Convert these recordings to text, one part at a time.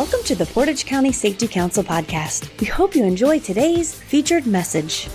Welcome to the Portage County Safety Council podcast. We hope you enjoy today's featured message.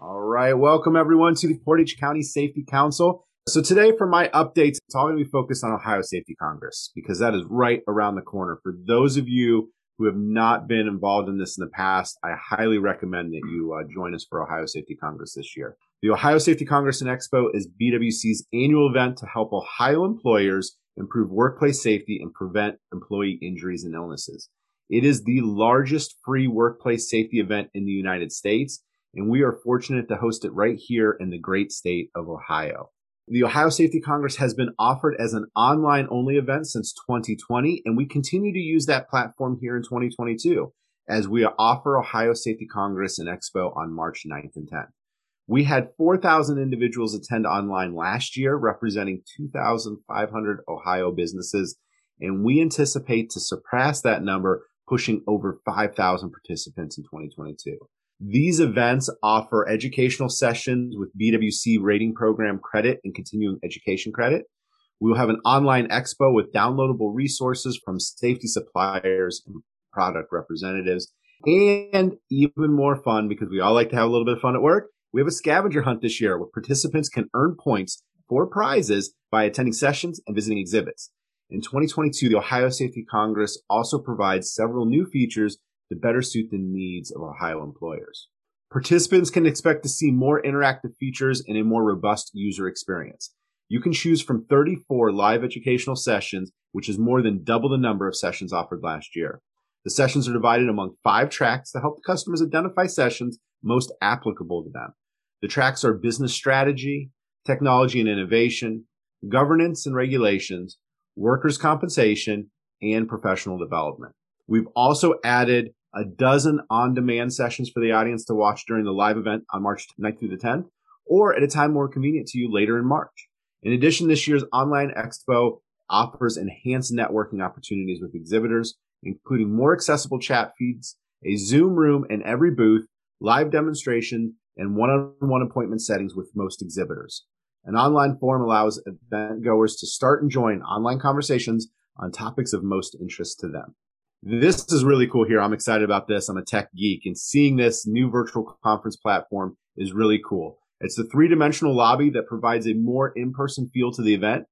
All right, welcome everyone to the Portage County Safety Council. So today for my updates, it's all going to be focused on Ohio Safety Congress because that is right around the corner. For those of you who have not been involved in this in the past, I highly recommend that you uh, join us for Ohio Safety Congress this year. The Ohio Safety Congress and Expo is BWC's annual event to help Ohio employers improve workplace safety and prevent employee injuries and illnesses. It is the largest free workplace safety event in the United States, and we are fortunate to host it right here in the great state of Ohio. The Ohio Safety Congress has been offered as an online only event since 2020, and we continue to use that platform here in 2022 as we offer Ohio Safety Congress and Expo on March 9th and 10th. We had 4,000 individuals attend online last year, representing 2,500 Ohio businesses, and we anticipate to surpass that number, pushing over 5,000 participants in 2022. These events offer educational sessions with BWC rating program credit and continuing education credit. We will have an online expo with downloadable resources from safety suppliers and product representatives. And even more fun because we all like to have a little bit of fun at work. We have a scavenger hunt this year where participants can earn points for prizes by attending sessions and visiting exhibits. In 2022, the Ohio Safety Congress also provides several new features to better suit the needs of Ohio employers. Participants can expect to see more interactive features and a more robust user experience. You can choose from 34 live educational sessions, which is more than double the number of sessions offered last year. The sessions are divided among five tracks to help customers identify sessions most applicable to them. The tracks are business strategy, technology and innovation, governance and regulations, workers' compensation, and professional development. We've also added a dozen on-demand sessions for the audience to watch during the live event on March 9th through the 10th, or at a time more convenient to you later in March. In addition, this year's online expo offers enhanced networking opportunities with exhibitors, including more accessible chat feeds, a Zoom room in every booth, live demonstrations, and one-on-one appointment settings with most exhibitors. An online forum allows event goers to start and join online conversations on topics of most interest to them. This is really cool here. I'm excited about this. I'm a tech geek and seeing this new virtual conference platform is really cool. It's the three dimensional lobby that provides a more in-person feel to the event.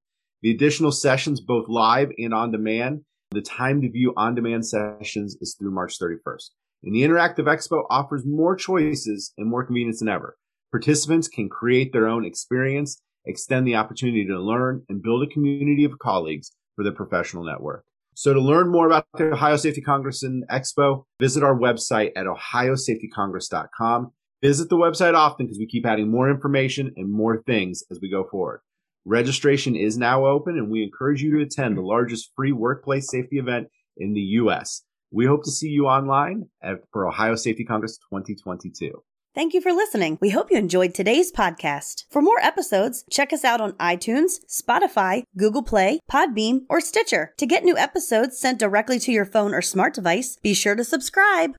The additional sessions, both live and on demand. The time to view on demand sessions is through March 31st. And the Interactive Expo offers more choices and more convenience than ever. Participants can create their own experience, extend the opportunity to learn, and build a community of colleagues for their professional network. So to learn more about the Ohio Safety Congress and Expo, visit our website at ohiosafetycongress.com. Visit the website often because we keep adding more information and more things as we go forward. Registration is now open and we encourage you to attend the largest free workplace safety event in the U.S. We hope to see you online for Ohio Safety Congress 2022. Thank you for listening. We hope you enjoyed today's podcast. For more episodes, check us out on iTunes, Spotify, Google Play, Podbean, or Stitcher. To get new episodes sent directly to your phone or smart device, be sure to subscribe.